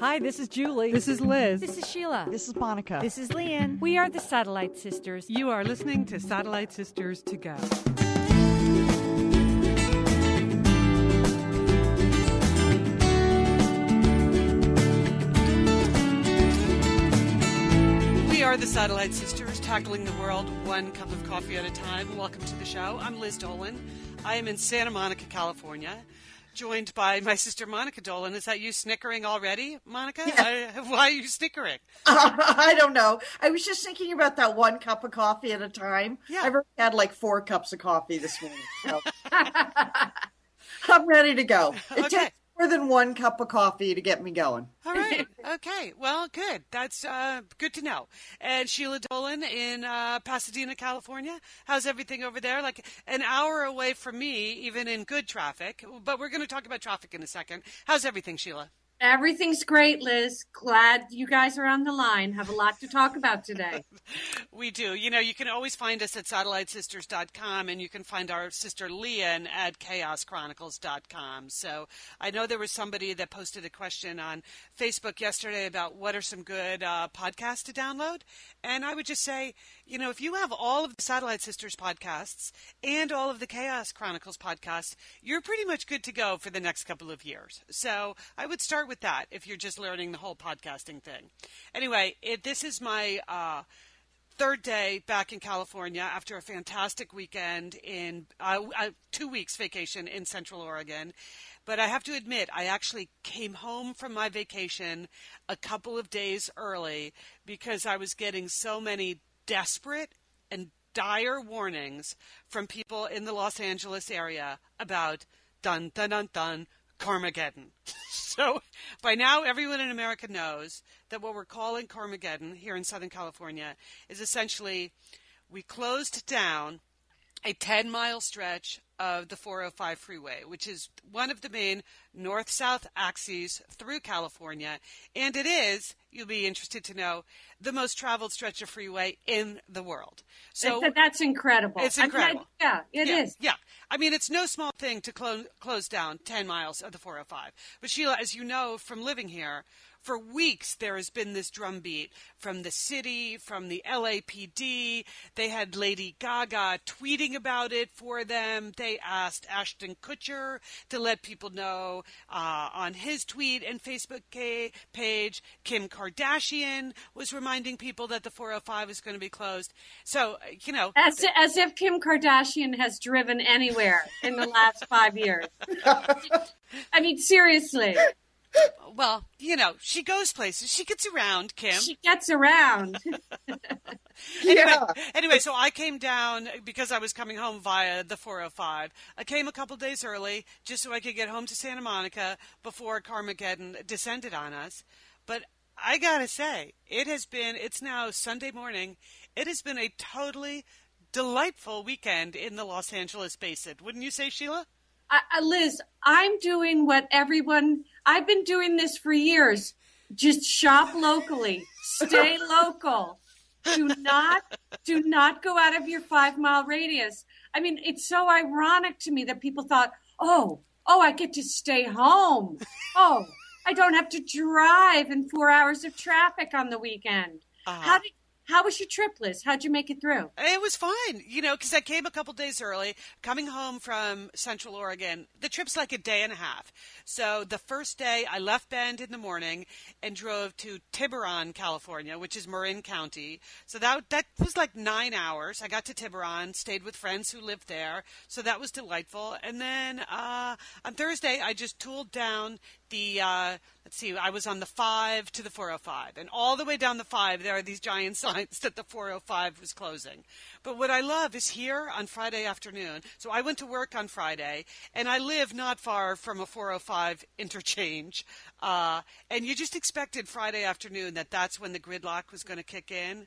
Hi, this is Julie. This is Liz. This is Sheila. This is Monica. This is Lian. We are the Satellite Sisters. You are listening to Satellite Sisters to Go. We are the Satellite Sisters, tackling the world one cup of coffee at a time. Welcome to the show. I'm Liz Dolan. I am in Santa Monica, California joined by my sister Monica Dolan. Is that you snickering already, Monica? Yeah. I, why are you snickering? Uh, I don't know. I was just thinking about that one cup of coffee at a time. Yeah. I've already had like four cups of coffee this morning. So. I'm ready to go. It okay. takes more than one cup of coffee to get me going. All right. Okay. Well, good. That's uh, good to know. And Sheila Dolan in uh, Pasadena, California. How's everything over there? Like an hour away from me, even in good traffic. But we're going to talk about traffic in a second. How's everything, Sheila? Everything's great, Liz. Glad you guys are on the line. Have a lot to talk about today. we do. You know, you can always find us at satellitesisters.com and you can find our sister Lian at chaoschronicles.com. So I know there was somebody that posted a question on Facebook yesterday about what are some good uh, podcasts to download. And I would just say, you know, if you have all of the Satellite Sisters podcasts and all of the Chaos Chronicles podcasts, you're pretty much good to go for the next couple of years. So I would start with that if you're just learning the whole podcasting thing. Anyway, it, this is my uh, third day back in California after a fantastic weekend in uh, uh, two weeks vacation in Central Oregon. But I have to admit, I actually came home from my vacation a couple of days early because I was getting so many desperate and dire warnings from people in the Los Angeles area about dun dun dun dun Carmageddon. so by now, everyone in America knows that what we're calling Carmageddon here in Southern California is essentially we closed down a 10 mile stretch of the 405 freeway, which is one of the main north south axes through California. And it is, you'll be interested to know, the most traveled stretch of freeway in the world. So that's incredible. It's incredible. I yeah, it yeah, is. yeah, I mean, it's no small thing to close, close down 10 miles of the 405. But Sheila, as you know from living here, for weeks there has been this drumbeat from the city, from the LAPD. They had Lady Gaga tweeting about it for them. They asked Ashton Kutcher to let people know uh, on his tweet and Facebook page. Kim Kardashian was reminding people that the 405 is going to be closed. So, you know. As, as if Kim Kardashian has driven anywhere in the last five years. I mean, seriously well, you know, she goes places. She gets around, Kim. She gets around. anyway, yeah. anyway, so I came down because I was coming home via the 405. I came a couple days early just so I could get home to Santa Monica before Carmageddon descended on us. But I got to say, it has been, it's now Sunday morning. It has been a totally delightful weekend in the Los Angeles basin. Wouldn't you say, Sheila? Uh, Liz, I'm doing what everyone I've been doing this for years. Just shop locally, stay local. Do not do not go out of your 5 mile radius. I mean, it's so ironic to me that people thought, "Oh, oh, I get to stay home. Oh, I don't have to drive in 4 hours of traffic on the weekend." Uh-huh. How did how was your trip, Liz? How'd you make it through? It was fine, you know, because I came a couple days early, coming home from Central Oregon. The trip's like a day and a half. So the first day, I left Bend in the morning and drove to Tiburon, California, which is Marin County. So that that was like nine hours. I got to Tiburon, stayed with friends who lived there, so that was delightful. And then uh, on Thursday, I just tooled down the uh, let's see, I was on the 5 to the 405. And all the way down the 5, there are these giant signs that the 405 was closing. But what I love is here on Friday afternoon. So I went to work on Friday, and I live not far from a 405 interchange. Uh, and you just expected Friday afternoon that that's when the gridlock was going to kick in.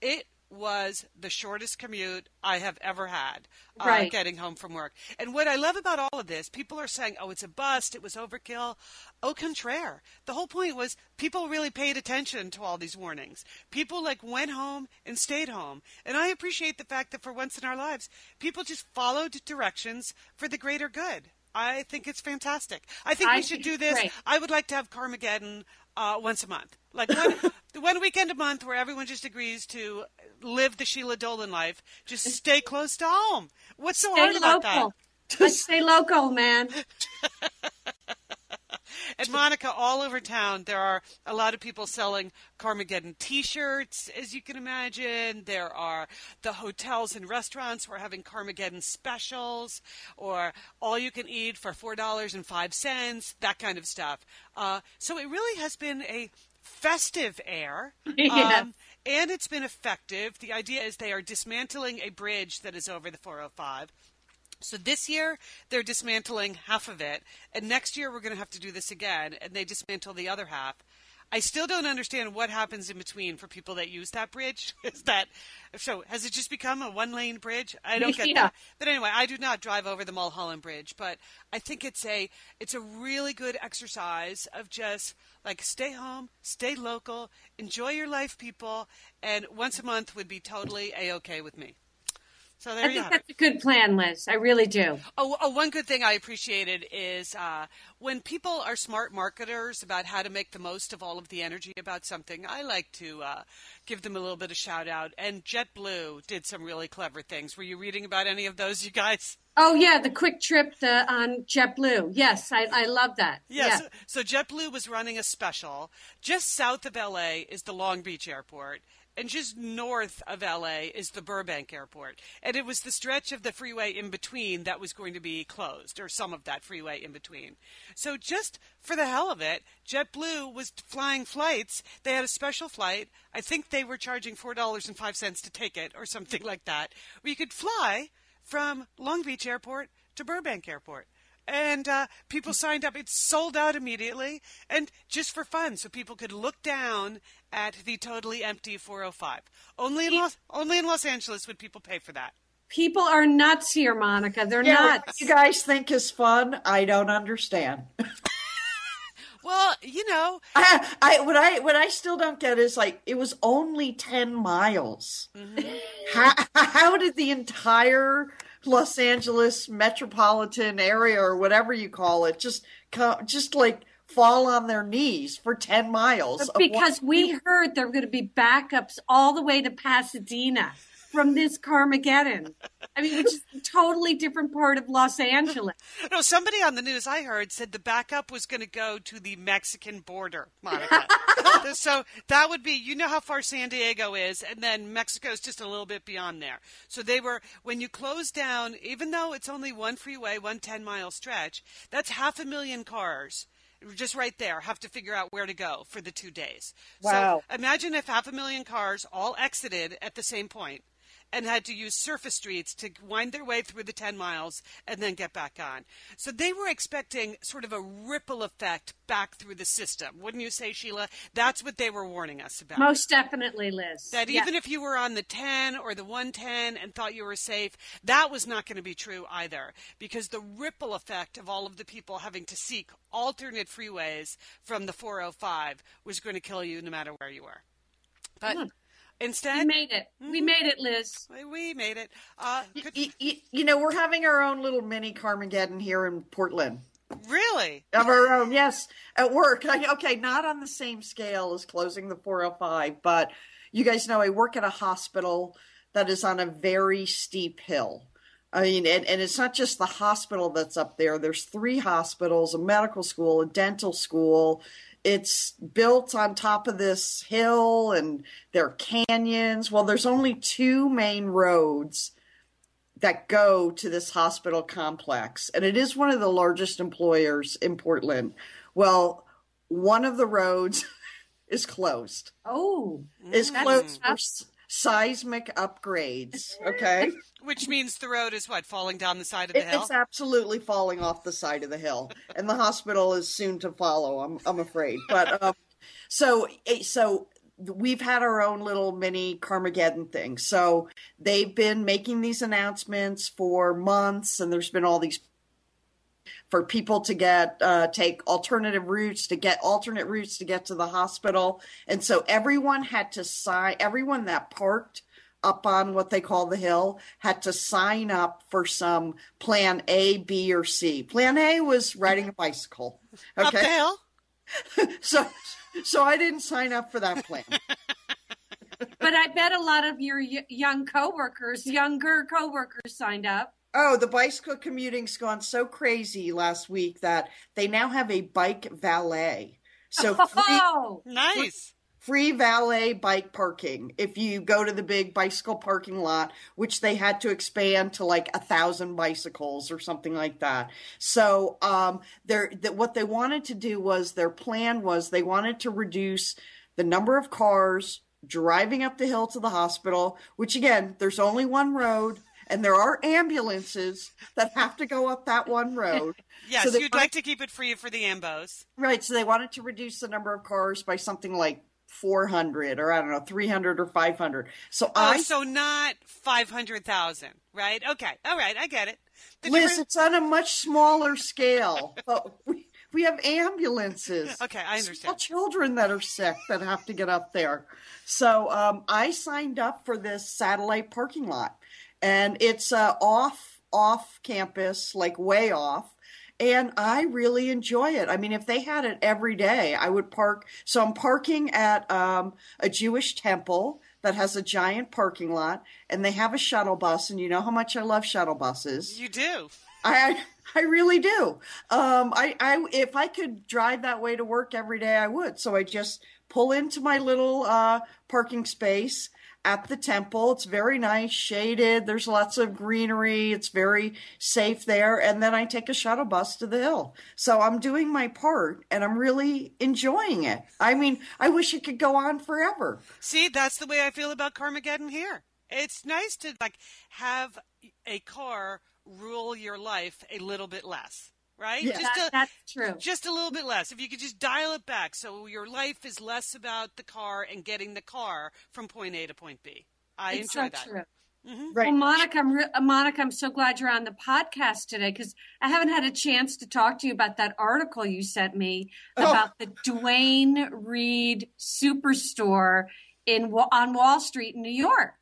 It was the shortest commute I have ever had uh, right. getting home from work. And what I love about all of this, people are saying, oh, it's a bust, it was overkill. Au contraire. The whole point was people really paid attention to all these warnings. People like went home and stayed home. And I appreciate the fact that for once in our lives, people just followed directions for the greater good. I think it's fantastic. I think I we should do this. Great. I would like to have Carmageddon uh, once a month, like one, one weekend a month, where everyone just agrees to live the Sheila Dolan life. Just stay close to home. What's so stay hard local. about that? Let's stay local, man. And Monica, all over town, there are a lot of people selling Carmageddon T-shirts, as you can imagine. There are the hotels and restaurants who are having Carmageddon specials, or all you can eat for four dollars and five cents, that kind of stuff. Uh, so it really has been a festive air. yeah. Um, and it's been effective. The idea is they are dismantling a bridge that is over the 405 so this year they're dismantling half of it, and next year we're going to have to do this again, and they dismantle the other half. I still don't understand what happens in between for people that use that bridge. Is that so? Has it just become a one-lane bridge? I don't get yeah. that. But anyway, I do not drive over the Mulholland Bridge, but I think it's a it's a really good exercise of just like stay home, stay local, enjoy your life, people, and once a month would be totally a okay with me. So there I you think that's it. a good plan, Liz. I really do. Oh, oh, one good thing I appreciated is uh, when people are smart marketers about how to make the most of all of the energy about something. I like to uh, give them a little bit of shout out. And JetBlue did some really clever things. Were you reading about any of those, you guys? Oh yeah, the quick trip the, on JetBlue. Yes, I, I love that. Yes. Yeah. So, so JetBlue was running a special just south of LA is the Long Beach Airport and just north of LA is the Burbank Airport. And it was the stretch of the freeway in between that was going to be closed, or some of that freeway in between. So, just for the hell of it, JetBlue was flying flights. They had a special flight. I think they were charging $4.05 to take it, or something like that, where you could fly from Long Beach Airport to Burbank Airport and uh, people signed up. It sold out immediately, and just for fun, so people could look down at the totally empty 405. Only in Los, only in Los Angeles would people pay for that. People are nuts here, Monica. They're yeah, nuts. you guys think is fun? I don't understand. well, you know, I, I what I what I still don't get is like it was only ten miles. Mm-hmm. How, how did the entire Los Angeles metropolitan area or whatever you call it just just like fall on their knees for 10 miles because we heard there were going to be backups all the way to Pasadena from this Carmageddon. I mean, which is a totally different part of Los Angeles. No, somebody on the news I heard said the backup was going to go to the Mexican border, Monica. so that would be, you know how far San Diego is, and then Mexico is just a little bit beyond there. So they were, when you close down, even though it's only one freeway, one 10 mile stretch, that's half a million cars just right there have to figure out where to go for the two days. Wow. So imagine if half a million cars all exited at the same point and had to use surface streets to wind their way through the 10 miles and then get back on. So they were expecting sort of a ripple effect back through the system. Wouldn't you say, Sheila? That's what they were warning us about. Most definitely, Liz. That even if you were on the 10 or the 110 and thought you were safe, that was not going to be true either because the ripple effect of all of the people having to seek alternate freeways from the 405 was going to kill you no matter where you were. But hmm. Instead, we made it. Mm-hmm. We made it, Liz. We made it. Uh, could... you, you, you, know, we're having our own little mini Carmageddon here in Portland. Really? Of our own, yes. At work. Okay, not on the same scale as closing the 405, but you guys know I work at a hospital that is on a very steep hill. I mean, and, and it's not just the hospital that's up there. There's three hospitals, a medical school, a dental school, it's built on top of this hill and there are canyons. Well, there's only two main roads that go to this hospital complex, and it is one of the largest employers in Portland. Well, one of the roads is closed. Oh, is closed for seismic upgrades. Okay. Which means the road is what falling down the side of the it, hill. It's absolutely falling off the side of the hill, and the hospital is soon to follow. I'm I'm afraid, but um, so eh, so we've had our own little mini Carmageddon thing. So they've been making these announcements for months, and there's been all these for people to get uh, take alternative routes to get alternate routes to get to the hospital. And so everyone had to sign everyone that parked up on what they call the hill had to sign up for some plan a b or c. Plan a was riding a bicycle okay? up the hill? So so i didn't sign up for that plan. But i bet a lot of your young coworkers younger coworkers signed up Oh, the bicycle commuting's gone so crazy last week that they now have a bike valet. So free, oh, nice. Free valet bike parking if you go to the big bicycle parking lot, which they had to expand to like a thousand bicycles or something like that. So, um, they're, that what they wanted to do was their plan was they wanted to reduce the number of cars driving up the hill to the hospital, which again, there's only one road and there are ambulances that have to go up that one road. yes, so you'd like to keep it free for the ambos. Right. So they wanted to reduce the number of cars by something like 400 or I don't know, 300 or 500. So oh, I. So not 500,000, right? Okay. All right. I get it. The Liz, different... it's on a much smaller scale. but we, we have ambulances. Okay, I understand. Small children that are sick that have to get up there. So um, I signed up for this satellite parking lot and it's uh, off off campus, like way off. And I really enjoy it. I mean, if they had it every day, I would park. So I'm parking at um, a Jewish temple that has a giant parking lot, and they have a shuttle bus. And you know how much I love shuttle buses. You do. I I really do. Um, I, I if I could drive that way to work every day, I would. So I just pull into my little uh, parking space at the temple. It's very nice, shaded. There's lots of greenery. It's very safe there. And then I take a shuttle bus to the hill. So I'm doing my part and I'm really enjoying it. I mean, I wish it could go on forever. See, that's the way I feel about Carmageddon here. It's nice to like have a car rule your life a little bit less right? Yeah, just that, a, that's true. Just a little bit less. If you could just dial it back so your life is less about the car and getting the car from point A to point B. I it's enjoy so that. True. Mm-hmm. Right. Well, Monica, I'm re- Monica, I'm so glad you're on the podcast today because I haven't had a chance to talk to you about that article you sent me oh. about the Duane Reade Superstore in on Wall Street in New York.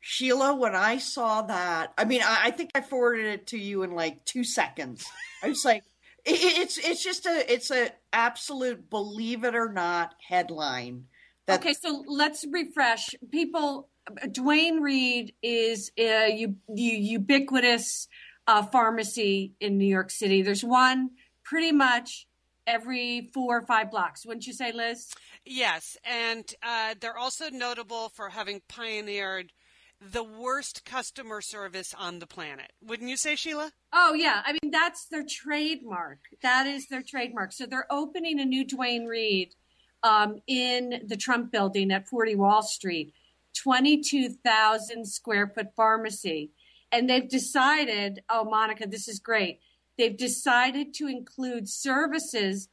Sheila, when I saw that, I mean, I, I think I forwarded it to you in like two seconds. I was like, it, it's it's just a it's a absolute believe it or not headline. That- okay, so let's refresh people. Duane Reade is a u- ubiquitous uh, pharmacy in New York City. There's one pretty much every four or five blocks. Wouldn't you say, Liz? Yes, and uh, they're also notable for having pioneered the worst customer service on the planet. Wouldn't you say, Sheila? Oh, yeah. I mean, that's their trademark. That is their trademark. So they're opening a new Duane Reade um, in the Trump building at 40 Wall Street, 22,000 square foot pharmacy. And they've decided, oh, Monica, this is great. They've decided to include services,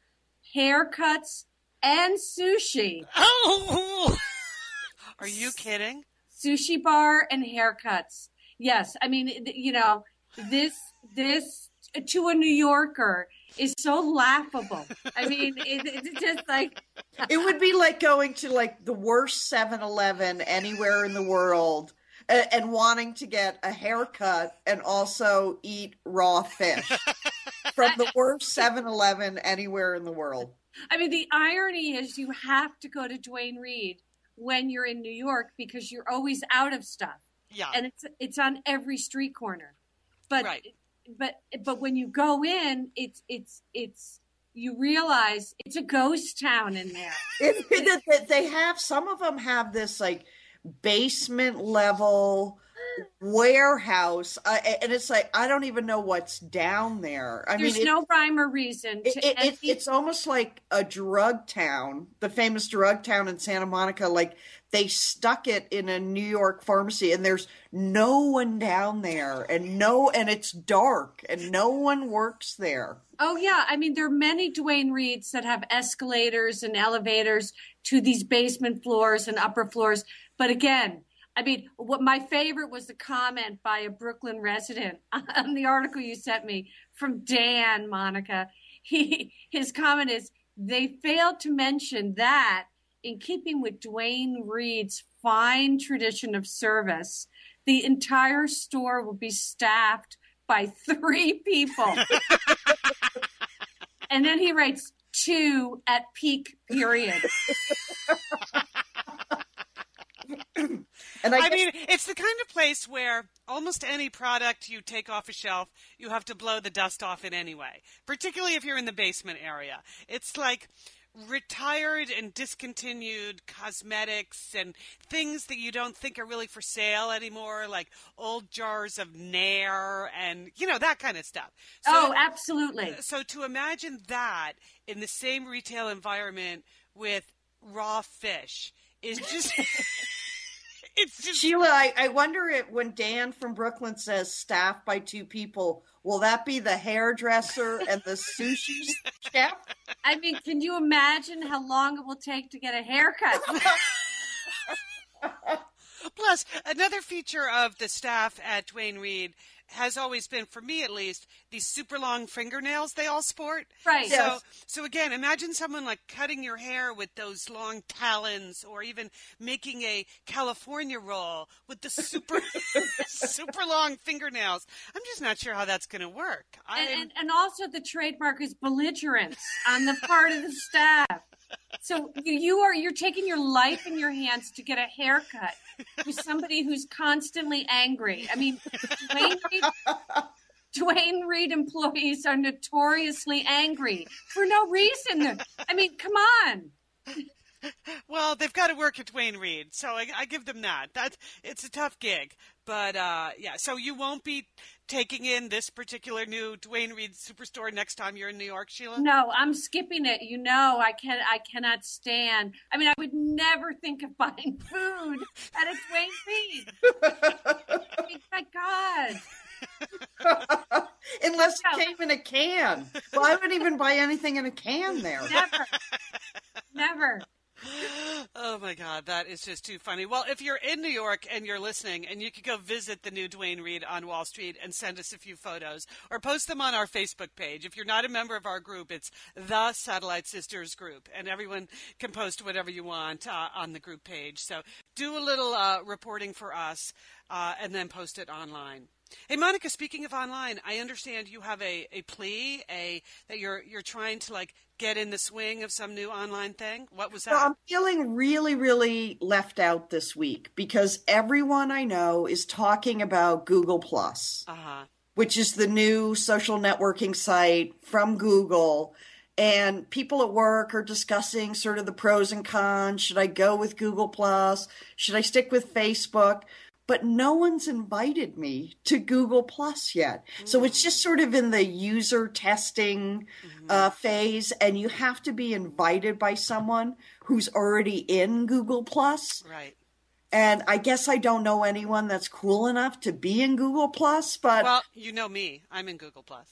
haircuts, and sushi. Oh, are you kidding? Sushi bar and haircuts. Yes, I mean, you know, this this to a New Yorker is so laughable. I mean, it, it's just like it would be like going to like the worst 7-Eleven anywhere in the world and, and wanting to get a haircut and also eat raw fish from the worst 7-Eleven anywhere in the world. I mean, the irony is you have to go to Duane Reade when you're in New York because you're always out of stuff. Yeah. And it's it's on every street corner. But right. but but when you go in, it's it's it's you realize it's a ghost town in there. it, it, they have some of them have this like basement level warehouse, uh, and it's like I don't even know what's down there. I There's mean, no rhyme or reason. It, it, it, it's almost like a drug town, the famous drug town in Santa Monica. Like they stuck it in a New York pharmacy, and there's no one down there, and no, and it's dark, and no one works there. Oh yeah, I mean there are many Duane Reades that have escalators and elevators to these basement floors and upper floors, but again I mean, what my favorite was the comment by a Brooklyn resident on the article you sent me from Dan Monica. He his comment is they failed to mention that in keeping with Duane Reade's fine tradition of service, the entire store will be staffed by three people. and then he writes two at peak period. And I, I guess- mean, it's the kind of place where almost any product you take off a shelf, you have to blow the dust off it anyway. Particularly if you're in the basement area. It's like retired and discontinued cosmetics and things that you don't think are really for sale anymore, like old jars of Nair and you know that kind of stuff. So, oh, absolutely. So to imagine that in the same retail environment with raw fish is just it's just Sheila. I, I wonder if when Dan from Brooklyn says staffed by two people, will that be the hairdresser and the sushi chef? I mean, can you imagine how long it will take to get a haircut? Plus, another feature of the staff at Duane Reade has always been, for me at least, these super long fingernails they all sport. Right. So, yes. so again, imagine someone like cutting your hair with those long talons, or even making a California roll with the super, super long fingernails. I'm just not sure how that's going to work. And, and, and also, the trademark is belligerence on the part of the staff. So you are you're taking your life in your hands to get a haircut with somebody who's constantly angry. I mean, Duane Reade, Duane Reade employees are notoriously angry for no reason. I mean, come on. Well, they've got to work at Duane Reade, so I, I give them that. That it's a tough gig, but uh, yeah. So you won't be taking in this particular new Duane Reade superstore next time you're in New York, Sheila? No, I'm skipping it. You know, I can I cannot stand. I mean, I would never think of buying food at a Duane Reade. my God. Unless it came in a can. Well, I wouldn't even buy anything in a can there. Never. Never. oh my God, that is just too funny. Well, if you're in New York and you're listening, and you could go visit the new Duane Reade on Wall Street and send us a few photos or post them on our Facebook page. If you're not a member of our group, it's the Satellite Sisters group, and everyone can post whatever you want uh, on the group page. So do a little uh, reporting for us uh, and then post it online. Hey Monica, speaking of online, I understand you have a, a plea, a that you're you're trying to like get in the swing of some new online thing? What was that? Well, I'm feeling really, really left out this week because everyone I know is talking about Google Plus, uh-huh. which is the new social networking site from Google. And people at work are discussing sort of the pros and cons. Should I go with Google Plus? Should I stick with Facebook? But no one's invited me to Google Plus yet. Mm. So it's just sort of in the user testing mm-hmm. uh, phase, and you have to be invited by someone who's already in Google Plus. Right. And I guess I don't know anyone that's cool enough to be in Google Plus, but well, you know me, I'm in Google Plus.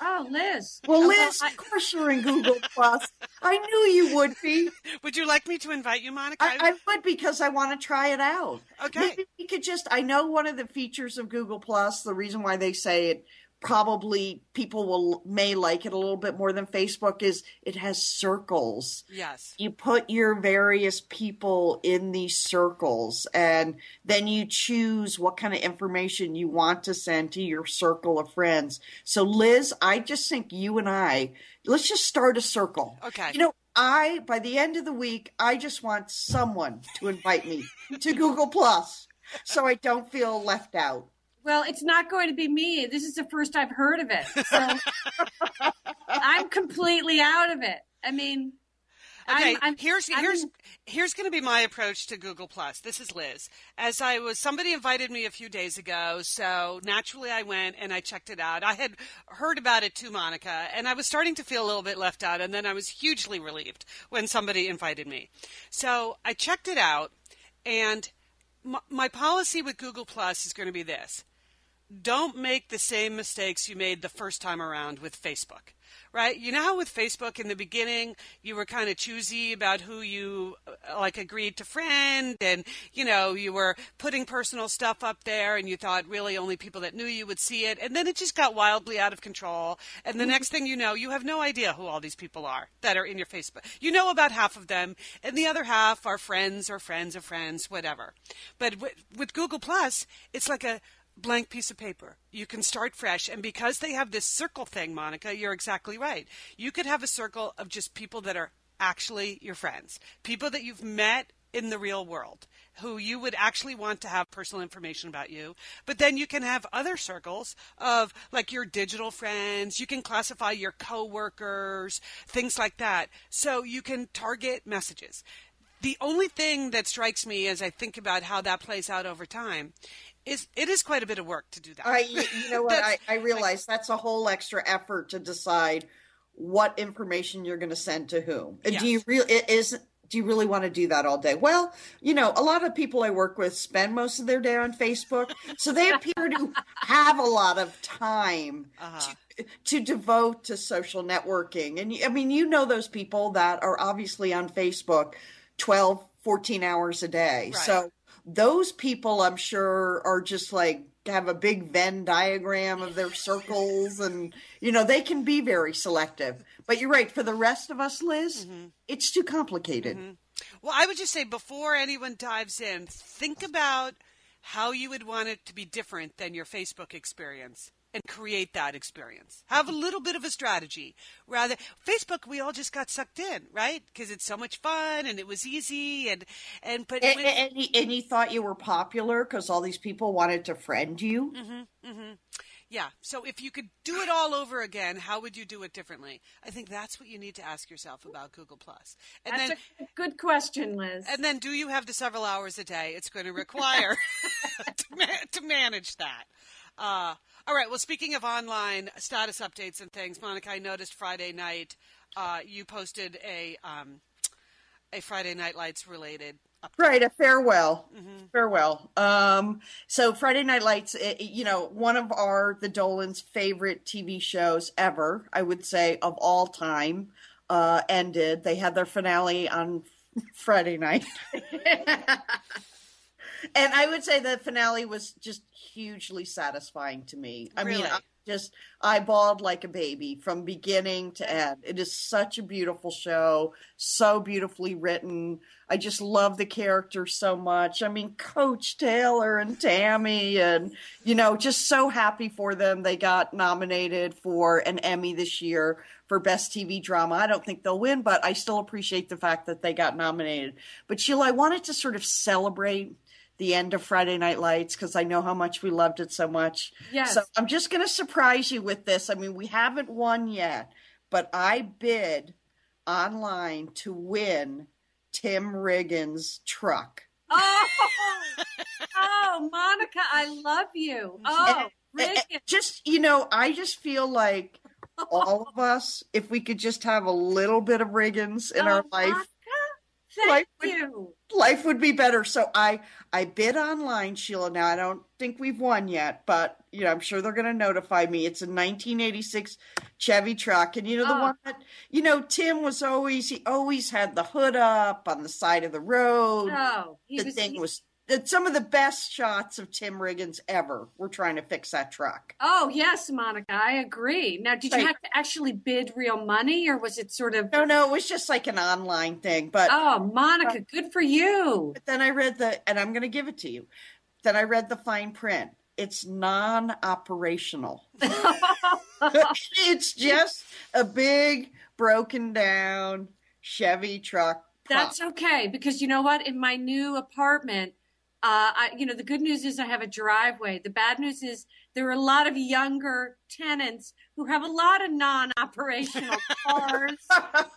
Oh, Liz. Well, oh, Liz, of course you're in Google Plus. I knew you would be. Would you like me to invite you, Monica? I, I would because I want to try it out. Okay. Maybe we could just. I know one of the features of Google Plus. The reason why they say it probably people will may like it a little bit more than Facebook is it has circles. Yes. You put your various people in these circles and then you choose what kind of information you want to send to your circle of friends. So Liz, I just think you and I let's just start a circle. Okay. You know, I by the end of the week, I just want someone to invite me to Google Plus so I don't feel left out. Well, it's not going to be me. This is the first I've heard of it. So I'm completely out of it. I mean, Okay, I'm, I'm, here's I'm, here's here's going to be my approach to Google Plus. This is Liz. As I was, somebody invited me a few days ago, so naturally I went and I checked it out. I had heard about it too, Monica, and I was starting to feel a little bit left out, and then I was hugely relieved when somebody invited me. So I checked it out, and my, my policy with Google Plus is going to be this: don't make the same mistakes you made the first time around with Facebook right? You know how with Facebook in the beginning you were kind of choosy about who you uh, like agreed to friend and you know, you were putting personal stuff up there and you thought really only people that knew you would see it and then it just got wildly out of control and the mm-hmm. next thing you know, you have no idea who all these people are that are in your Facebook. You know about half of them and the other half are friends or friends of friends, whatever. But with Google Plus, it's like a blank piece of paper. You can start fresh. And because they have this circle thing, Monica, you're exactly right. You could have a circle of just people that are actually your friends, people that you've met in the real world who you would actually want to have personal information about you. But then you can have other circles of like your digital friends. You can classify your coworkers, things like that. So you can target messages. The only thing that strikes me as I think about how that plays out over time is it is quite a bit of work to do that. I, you know what? I, I realize that's a whole extra effort to decide what information you're going to send to whom. Yes. Do you really is do you really want to do that all day? Well, you know, a lot of people I work with spend most of their day on Facebook, so they appear to have a lot of time uh-huh. to, to devote to social networking. And I mean, you know those people that are obviously on Facebook 12 14 hours a day. Right. So those people i'm sure are just like have a big venn diagram of their circles and you know they can be very selective but you're right for the rest of us liz mm-hmm. it's too complicated mm-hmm. well i would just say before anyone dives in think about how you would want it to be different than your facebook experience and create that experience. Have a little bit of a strategy. Rather, Facebook, we all just got sucked in, right? Because it's so much fun and it was easy and and but and, when, and, you, and you thought you were popular because all these people wanted to friend you. Mm-hmm, mm-hmm. Yeah. So if you could do it all over again, how would you do it differently? I think that's what you need to ask yourself about Google Plus. And that's then, a good question, Liz. And then, do you have the several hours a day it's going to require to, ma- to manage that? Uh, all right. Well, speaking of online status updates and things, Monica, I noticed Friday night uh, you posted a um, a Friday Night Lights related. Right, a farewell, mm-hmm. farewell. Um, so Friday Night Lights, it, you know, one of our the Dolan's favorite TV shows ever, I would say of all time, uh, ended. They had their finale on Friday night. and I would say the finale was just hugely satisfying to me. I really? mean, I just I bawled like a baby from beginning to end. It is such a beautiful show, so beautifully written. I just love the characters so much. I mean, Coach Taylor and Tammy, and you know, just so happy for them. They got nominated for an Emmy this year for Best TV Drama. I don't think they'll win, but I still appreciate the fact that they got nominated. But Sheila, I wanted to sort of celebrate the end of Friday Night Lights because I know how much we loved it so much. Yes. So I'm just going to surprise you with this. I mean, we haven't won yet, but I bid online to win Tim Riggins' truck. Oh, oh, Monica, I love you. Oh, and, and just you know, I just feel like all of us, if we could just have a little bit of Riggins in oh, our life, Monica, thank life you. Would, life would be better. So I I bid online, Sheila. Now I don't think we've won yet, but you know I'm sure they're going to notify me. It's a 1986 Chevy truck, and you know the oh. one that you know Tim was always he always had the hood up on the side of the road. Oh, the was, thing he, was some of the best shots of Tim Riggins ever. We're trying to fix that truck. Oh yes, Monica, I agree. Now, did you have to actually bid real money, or was it sort of? No, no, it was just like an online thing. But oh, Monica, good for you. But then I read the, and I'm going to give it to you. Then I read the fine print. It's non-operational. it's just a big broken down Chevy truck. That's okay because you know what? In my new apartment Uh, I, you know, the good news is I have a driveway. The bad news is there are a lot of younger tenants who have a lot of non-operational cars,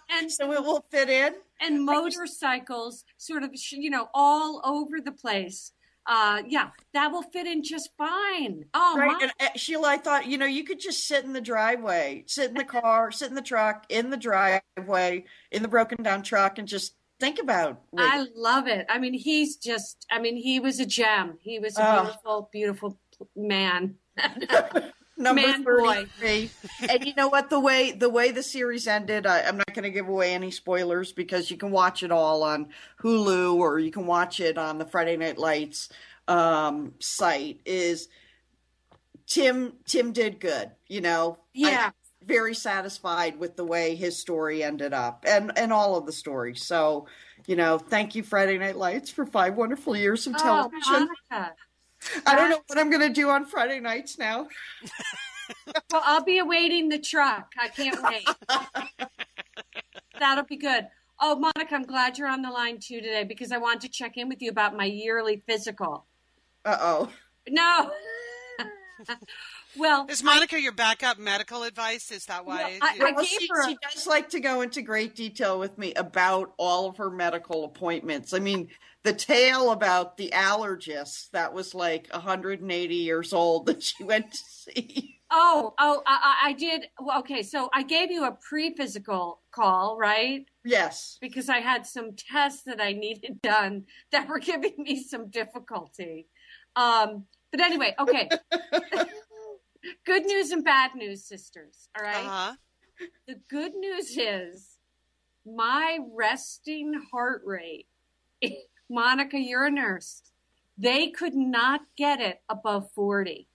and so it will fit in. And motorcycles, sort of, you know, all over the place. Uh, yeah, that will fit in just fine. Oh, right. My- and uh, Sheila, I thought, you know, you could just sit in the driveway, sit in the car, sit in the truck, in the driveway, in the broken down truck, and just think about. I love it. I mean, he's just. I mean, he was a gem. He was a uh, beautiful, beautiful man. Number man 33. and you know what? The way the way the series ended, I, I'm not going to give away any spoilers because you can watch it all on Hulu or you can watch it on the Friday Night Lights um, site. Is Tim Tim did good? You know, yeah. I, very satisfied with the way his story ended up and and all of the stories. So, you know, thank you Friday Night Lights for five wonderful years of oh, television. Oh, I don't know what I'm going to do on Friday nights now. well, I'll be awaiting the truck. I can't wait. That'll be good. Oh, Monica, I'm glad you're on the line too today because I want to check in with you about my yearly physical. Uh oh. No. well, is Monica I, your backup medical advice? Is that why? I, I well, she, she does like to go into great detail with me about all of her medical appointments. I mean, the tale about the allergist that was like 180 years old that she went to see. Oh, oh, I, I did. Okay, so I gave you a pre-physical call, right? Yes. Because I had some tests that I needed done that were giving me some difficulty. Um, but anyway, okay. good news and bad news, sisters. All right. uh-huh. The good news is my resting heart rate Monica, you're a nurse. They could not get it above 40.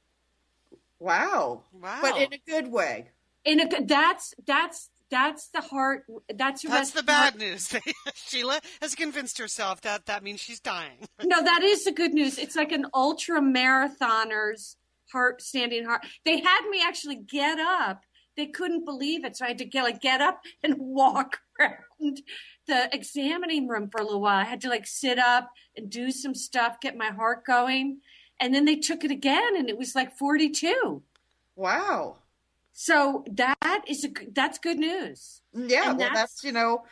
Wow. Wow. But in a good way. In a that's that's that's the heart that's that's the bad heart. news sheila has convinced herself that that means she's dying no that is the good news it's like an ultra marathoner's heart standing heart they had me actually get up they couldn't believe it so i had to get like get up and walk around the examining room for a little while. I had to like sit up and do some stuff, get my heart going. And then they took it again and it was like 42. Wow. So that is a that's good news. Yeah, and well that's, that's you know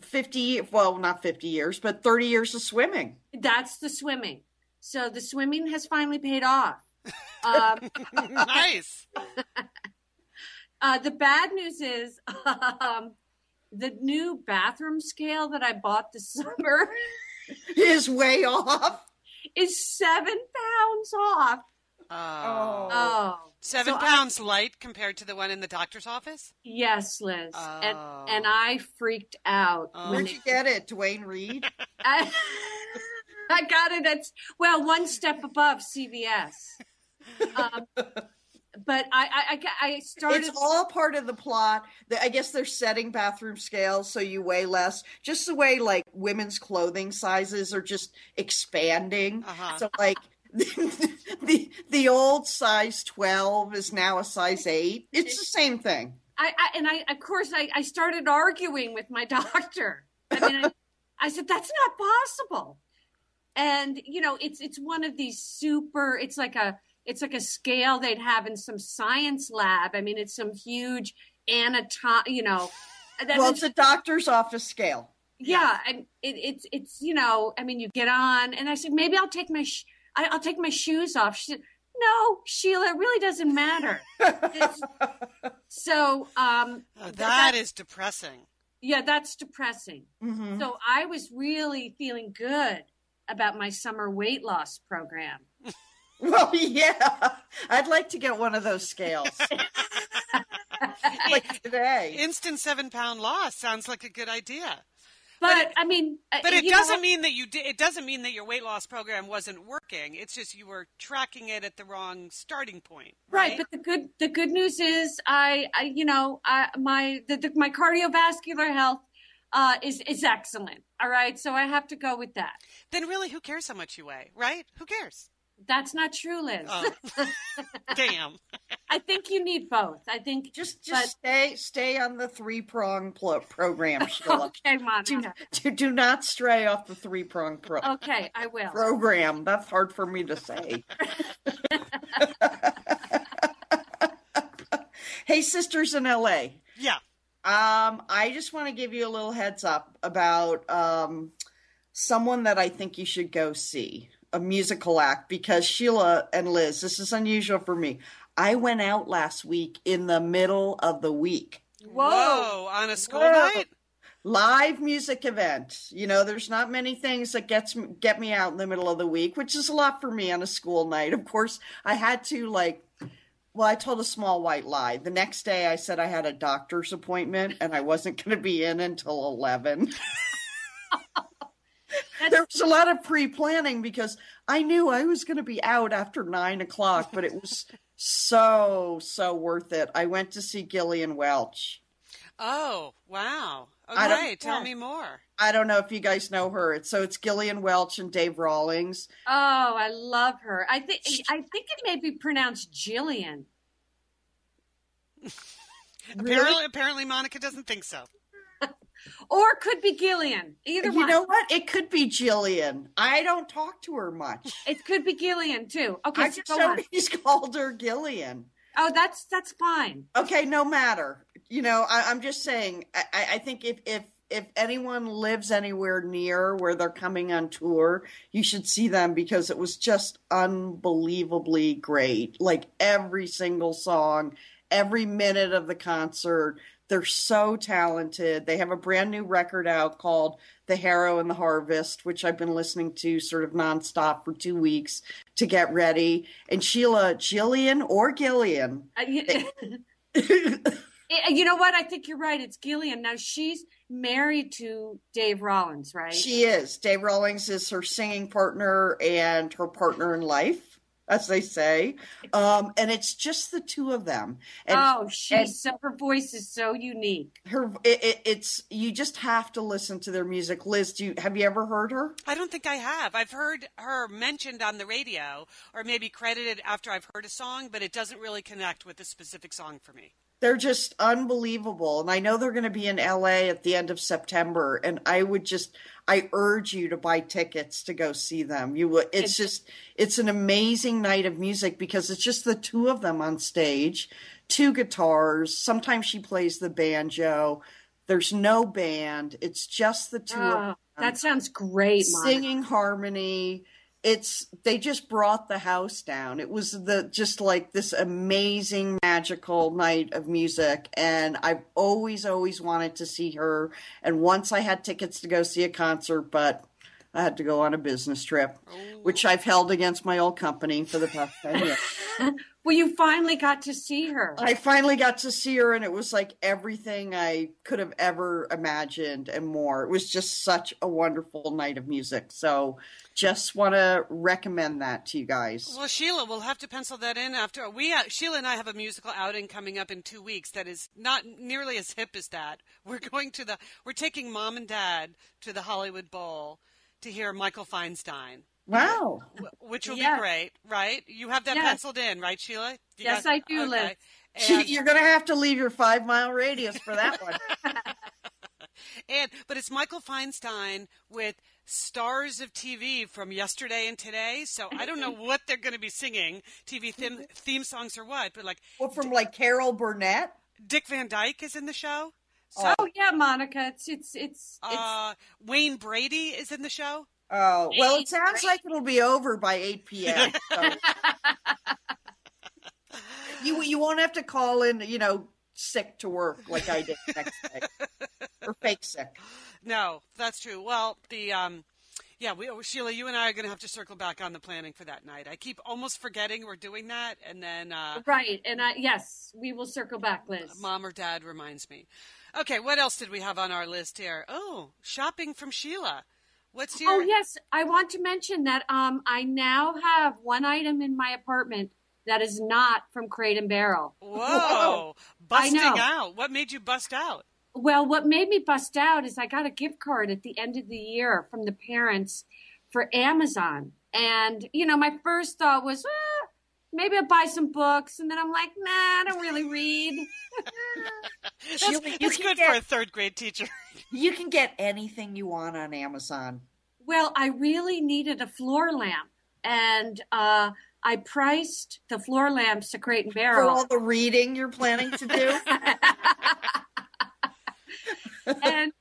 50 well not 50 years but 30 years of swimming. That's the swimming. So the swimming has finally paid off. Um, nice. uh, the bad news is um, the new bathroom scale that I bought this summer is way off. Is seven pounds off. Oh. oh. Seven so pounds I, light compared to the one in the doctor's office? Yes, Liz. Oh. And and I freaked out. Oh. Where'd you get it? Duane Reade? I, I got it at, well, one step above CVS. Um, but I, I, I started. It's all part of the plot. I guess they're setting bathroom scales so you weigh less. Just the way like women's clothing sizes are just expanding. Uh-huh. So like the, the the old size twelve is now a size eight. It's the same thing. I, I and I of course I, I started arguing with my doctor. I mean, I, I said that's not possible. And you know, it's it's one of these super. It's like a it's like a scale they'd have in some science lab. I mean, it's some huge anatom, you know. well, it's a doctor's office scale. Yeah, and it, it's it's you know, I mean, you get on, and I said maybe I'll take my sh- I, will take my shoes off. She said, no, Sheila, it really doesn't matter. so um, oh, that, that is depressing. Yeah, that's depressing. Mm-hmm. So I was really feeling good about my summer weight loss program. Well, yeah, I'd like to get one of those scales. like today. Instant seven pound loss sounds like a good idea. But, but it, I mean, uh, but it doesn't know, mean that you did. It doesn't mean that your weight loss program wasn't working. It's just you were tracking it at the wrong starting point. Right. right but the good the good news is, I, I you know, I, my the, the, my cardiovascular health uh, is is excellent. All right, so I have to go with that. Then really, who cares how much you weigh? Right? Who cares? That's not true, Liz. Oh. Damn. I think you need both. I think just just but... stay stay on the three prong pl- program, Sheila. okay, Monica. Do, do, do, not stray off the three prong pro. Okay, I will. Program. That's hard for me to say. hey, sisters in LA. Yeah. Um, I just want to give you a little heads up about um, someone that I think you should go see a musical act because Sheila and Liz, this is unusual for me. I went out last week in the middle of the week. Whoa, Whoa on a school Whoa. night? Live music event. You know, there's not many things that gets get me out in the middle of the week, which is a lot for me on a school night. Of course, I had to like well, I told a small white lie. The next day I said I had a doctor's appointment and I wasn't going to be in until 11. there was a lot of pre-planning because I knew I was going to be out after nine o'clock, but it was so so worth it. I went to see Gillian Welch. Oh wow! Okay, tell me more. I don't know if you guys know her. It's, so it's Gillian Welch and Dave Rawlings. Oh, I love her. I think I think it may be pronounced Jillian. apparently, apparently, Monica doesn't think so or it could be Gillian. Either you one. know what? It could be Jillian. I don't talk to her much. It could be Gillian too. Okay, I so just he's called her Gillian. Oh, that's that's fine. Okay, no matter. You know, I, am just saying. I, I think if if if anyone lives anywhere near where they're coming on tour, you should see them because it was just unbelievably great. Like every single song, every minute of the concert, they're so talented. They have a brand new record out called The Harrow and the Harvest, which I've been listening to sort of nonstop for two weeks to get ready. And Sheila, Jillian or Gillian. Uh, you know what? I think you're right. It's Gillian. Now she's married to Dave Rawlings, right? She is. Dave Rawlings is her singing partner and her partner in life as they say. Um, and it's just the two of them. And, oh, she's so her voice is so unique. Her, it, it, it's you just have to listen to their music. Liz, do you have you ever heard her? I don't think I have. I've heard her mentioned on the radio, or maybe credited after I've heard a song, but it doesn't really connect with a specific song for me they're just unbelievable. And i know they're going to be in la at the end of september and i would just i urge you to buy tickets to go see them. You would it's just it's an amazing night of music because it's just the two of them on stage two guitars sometimes she plays the banjo. There's no band. It's just the two oh, that sounds great singing Monica. harmony it's they just brought the house down. It was the just like this amazing magical night of music and I've always always wanted to see her and once I had tickets to go see a concert but I had to go on a business trip, oh. which I've held against my old company for the past 10 years. well, you finally got to see her. I finally got to see her, and it was like everything I could have ever imagined and more. It was just such a wonderful night of music. So, just want to recommend that to you guys. Well, Sheila, we'll have to pencil that in after we. Uh, Sheila and I have a musical outing coming up in two weeks that is not nearly as hip as that. We're going to the. We're taking mom and dad to the Hollywood Bowl to hear Michael Feinstein. Wow. Which will be great, right? You have that yes. penciled in, right, Sheila? You yes, I do, okay. Liz. And, You're going to have to leave your five mile radius for that one. and but it's Michael Feinstein with stars of TV from yesterday and today. So I don't know what they're going to be singing, TV theme, theme songs or what, but like. Well, from like Carol Burnett. Dick Van Dyke is in the show. So, oh yeah, Monica. It's it's it's. it's uh, Wayne Brady is in the show. Oh well, it sounds like it'll be over by eight p.m. So. you you won't have to call in, you know, sick to work like I did next day, or fake sick. No, that's true. Well, the um, yeah, we, Sheila, you and I are going to have to circle back on the planning for that night. I keep almost forgetting we're doing that, and then uh, right, and I yes, we will circle back, Liz. Mom or Dad reminds me. Okay, what else did we have on our list here? Oh, shopping from Sheila. What's your? Oh yes, I want to mention that um, I now have one item in my apartment that is not from Crate and Barrel. Whoa, busting out! What made you bust out? Well, what made me bust out is I got a gift card at the end of the year from the parents for Amazon, and you know, my first thought was, ah, maybe I'll buy some books. And then I'm like, nah, I don't really read. that's, that's good get, for a third grade teacher. you can get anything you want on Amazon. Well, I really needed a floor lamp. And uh, I priced the floor lamps to Crate and Barrel. For all the reading you're planning to do? and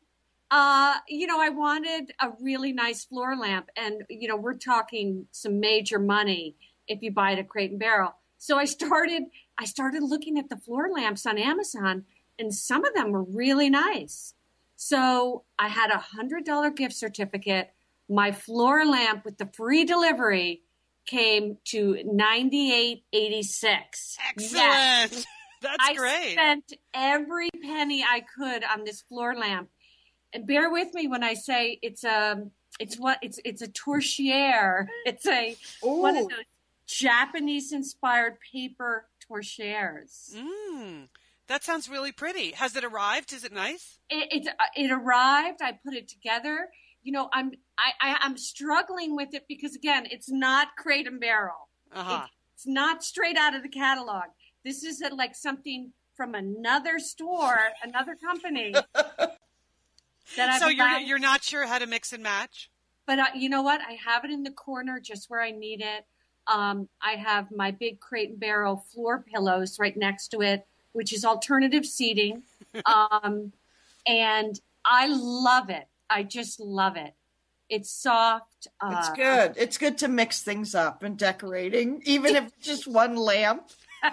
uh, you know, I wanted a really nice floor lamp, and you know, we're talking some major money if you buy it at Crate and Barrel. So I started, I started looking at the floor lamps on Amazon, and some of them were really nice. So I had a hundred dollar gift certificate. My floor lamp with the free delivery came to ninety eight eighty six. Excellent. Yes. That's I great. I spent every penny I could on this floor lamp. And bear with me when I say it's a it's what it's it's a torchère. It's a Ooh. one of those Japanese inspired paper torchères. Mm, that sounds really pretty. Has it arrived? Is it nice? It, it, uh, it arrived. I put it together. You know, I'm I, I am struggling with it because again, it's not Crate and Barrel. Uh-huh. It, it's not straight out of the catalog. This is a, like something from another store, another company. that I've so you're you're not sure how to mix and match. But uh, you know what? I have it in the corner just where I need it. Um, I have my big crate and barrel floor pillows right next to it, which is alternative seating. Um, and I love it. I just love it. It's soft. Uh, it's good. It's good to mix things up and decorating, even if it's just one lamp.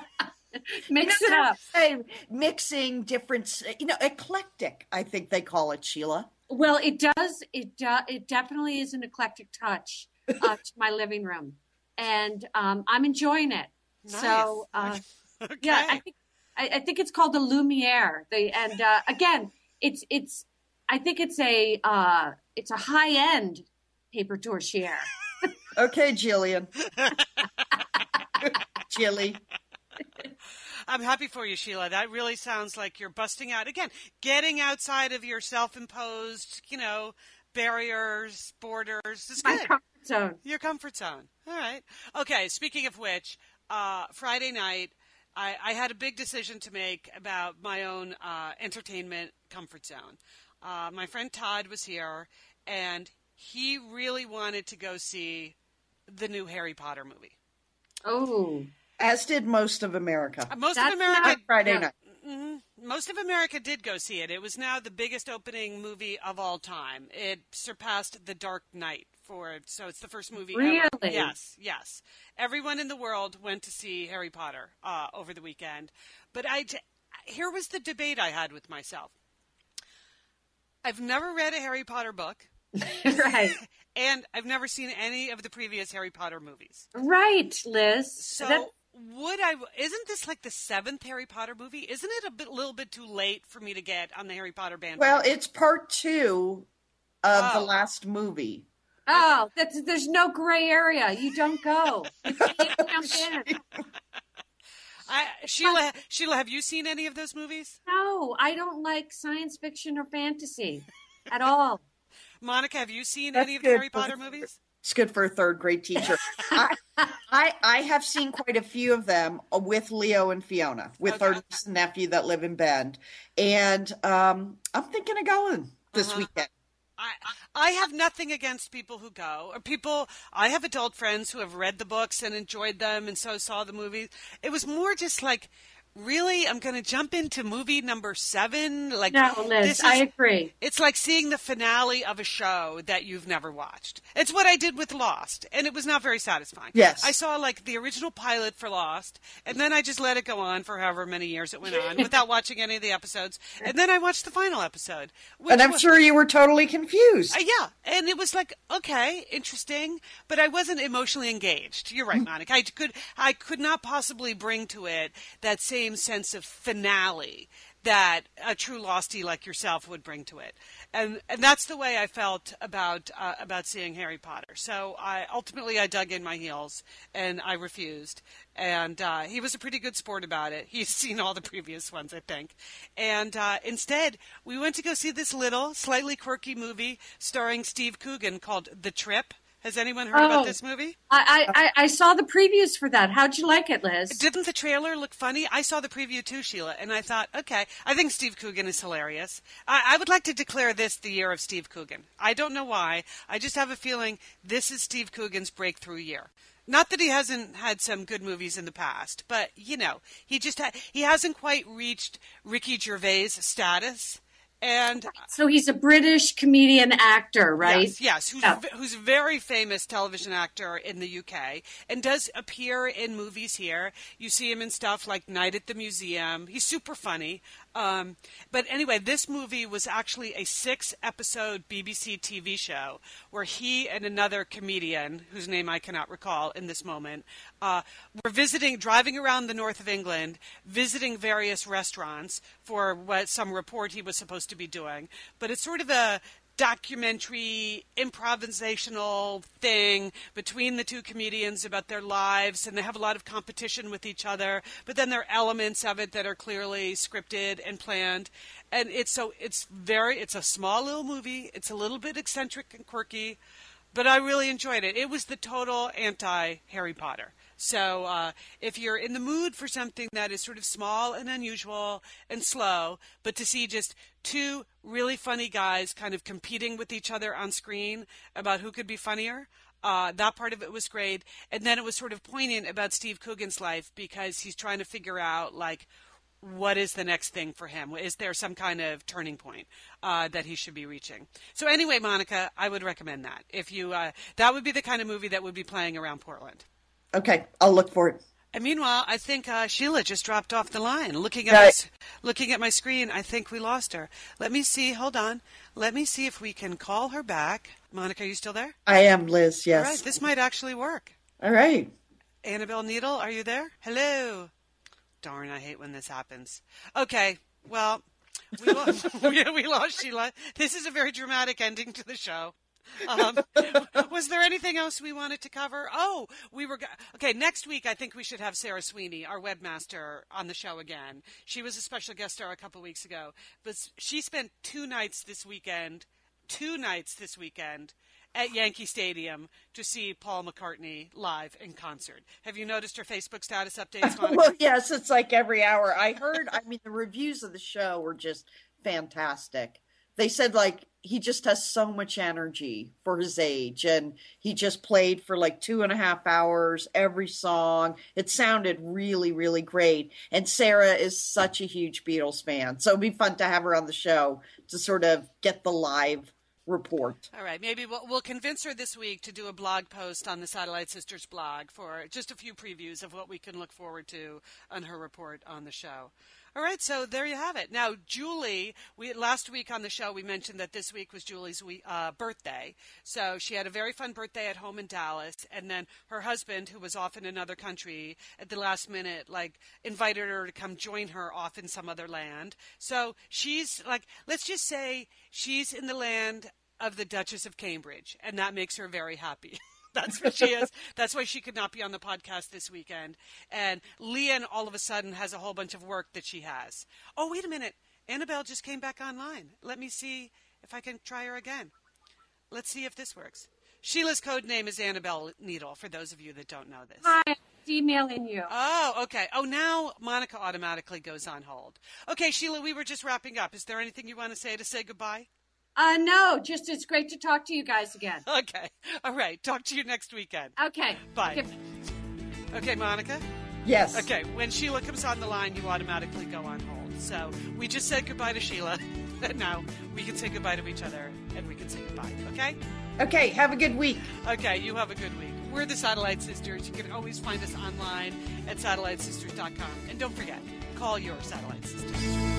Mix it up. Say, mixing different, you know, eclectic. I think they call it Sheila. Well, it does. It do, it definitely is an eclectic touch uh, to my living room and um, I'm enjoying it. Nice. So uh, okay. yeah, I think I, I, think it's called the Lumiere. The and uh, again, it's it's I think it's a uh, it's a high end paper torchère. okay, Jillian. Jilly. I'm happy for you, Sheila. That really sounds like you're busting out again, getting outside of your self-imposed, you know, barriers, borders. It's My comfort zone. Your comfort zone. All right. Okay. Speaking of which, uh, Friday night, I, I, had a big decision to make about my own uh, entertainment comfort zone. Uh, my friend Todd was here, and he really wanted to go see the new Harry Potter movie. Oh, as did most of America. Uh, most That's of America Friday night. Mm-hmm. Most of America did go see it. It was now the biggest opening movie of all time. It surpassed The Dark Knight for so it's the first movie really? ever. Yes, yes. Everyone in the world went to see Harry Potter uh, over the weekend, but I here was the debate I had with myself. I've never read a Harry Potter book. right. and I've never seen any of the previous Harry Potter movies. Right, Liz. So That's... would I? Isn't this like the seventh Harry Potter movie? Isn't it a bit, little bit too late for me to get on the Harry Potter band? Well, it's part two of oh. the last movie. Oh, that's, there's no gray area. You don't go. You can't jump in. I, Sheila, Sheila, have you seen any of those movies? No, I don't like science fiction or fantasy at all. Monica, have you seen That's any of the Harry Potter movies? It's good for a third grade teacher. I, I, I have seen quite a few of them with Leo and Fiona, with okay. our niece and nephew that live in Bend, and um, I'm thinking of going this uh-huh. weekend. I, I have nothing against people who go or people. I have adult friends who have read the books and enjoyed them, and so saw the movies. It was more just like really i'm going to jump into movie number seven like no liz is, i agree. it's like seeing the finale of a show that you've never watched. It's what i did with lost and it was not very satisfying. Yes. I saw like the original pilot for lost and then i just let it go on for however many years it went on without watching any of the episodes and then i watched the final episode and i'm was, sure you were totally confused. Uh, yeah and it was like okay interesting but i wasn't emotionally engaged. You're right monica. I could i could not possibly bring to it that same same sense of finale that a true lostie like yourself would bring to it, and and that's the way I felt about uh, about seeing Harry Potter. So I ultimately I dug in my heels and I refused. And uh, he was a pretty good sport about it. He's seen all the previous ones, I think. And uh, instead, we went to go see this little, slightly quirky movie starring Steve Coogan called The Trip. Has anyone heard oh, about this movie? I, I, I saw the previews for that. How'd you like it, Liz? Didn't the trailer look funny? I saw the preview too, Sheila, and I thought, okay, I think Steve Coogan is hilarious. I, I would like to declare this the year of Steve Coogan. I don't know why. I just have a feeling this is Steve Coogan's breakthrough year. Not that he hasn't had some good movies in the past, but you know, he just ha- he hasn't quite reached Ricky Gervais status and so he's a British comedian actor, right? Yes, yes who's, yeah. who's a very famous television actor in the UK and does appear in movies here. You see him in stuff like Night at the Museum. He's super funny. Um, but anyway, this movie was actually a six episode BBC TV show where he and another comedian, whose name I cannot recall in this moment, uh, were visiting, driving around the north of England, visiting various restaurants for what some report he was supposed to be doing. But it's sort of a documentary improvisational thing between the two comedians about their lives and they have a lot of competition with each other but then there are elements of it that are clearly scripted and planned and it's so it's very it's a small little movie it's a little bit eccentric and quirky but I really enjoyed it. It was the total anti Harry Potter. So uh, if you're in the mood for something that is sort of small and unusual and slow, but to see just two really funny guys kind of competing with each other on screen about who could be funnier, uh, that part of it was great. And then it was sort of poignant about Steve Coogan's life because he's trying to figure out like what is the next thing for him? Is there some kind of turning point uh, that he should be reaching? So anyway, Monica, I would recommend that. If you, uh, that would be the kind of movie that would be playing around Portland. Okay, I'll look for it. And meanwhile, I think uh, Sheila just dropped off the line. Looking at right. my, looking at my screen, I think we lost her. Let me see. Hold on. Let me see if we can call her back. Monica, are you still there? I am, Liz. Yes. All right. This might actually work. All right. Annabelle Needle, are you there? Hello. Darn, I hate when this happens. Okay. Well, we lost, we, we lost Sheila. This is a very dramatic ending to the show. Um, was there anything else we wanted to cover? Oh, we were okay. Next week, I think we should have Sarah Sweeney, our webmaster, on the show again. She was a special guest star a couple weeks ago, but she spent two nights this weekend, two nights this weekend at Yankee Stadium to see Paul McCartney live in concert. Have you noticed her Facebook status updates? well, yes, it's like every hour. I heard. I mean, the reviews of the show were just fantastic. They said like he just has so much energy for his age and he just played for like two and a half hours every song it sounded really really great and sarah is such a huge beatles fan so it'd be fun to have her on the show to sort of get the live report. All right, maybe we'll, we'll convince her this week to do a blog post on the Satellite Sisters blog for just a few previews of what we can look forward to on her report on the show. All right, so there you have it. Now, Julie, we last week on the show we mentioned that this week was Julie's uh, birthday. So she had a very fun birthday at home in Dallas, and then her husband, who was off in another country, at the last minute, like invited her to come join her off in some other land. So she's like, let's just say she's in the land of the Duchess of Cambridge, and that makes her very happy. That's what she is. That's why she could not be on the podcast this weekend. And Leanne all of a sudden has a whole bunch of work that she has. Oh, wait a minute. Annabelle just came back online. Let me see if I can try her again. Let's see if this works. Sheila's code name is Annabelle Needle, for those of you that don't know this. Hi, emailing you. Oh, okay. Oh, now Monica automatically goes on hold. Okay, Sheila, we were just wrapping up. Is there anything you want to say to say goodbye? Uh, no, just it's great to talk to you guys again. Okay. All right. Talk to you next weekend. Okay. Bye. Okay, okay Monica? Yes. Okay. When Sheila comes on the line, you automatically go on hold. So we just said goodbye to Sheila. and now we can say goodbye to each other and we can say goodbye. Okay? Okay. Have a good week. Okay. You have a good week. We're the Satellite Sisters. You can always find us online at satellitesisters.com. And don't forget, call your Satellite Sisters.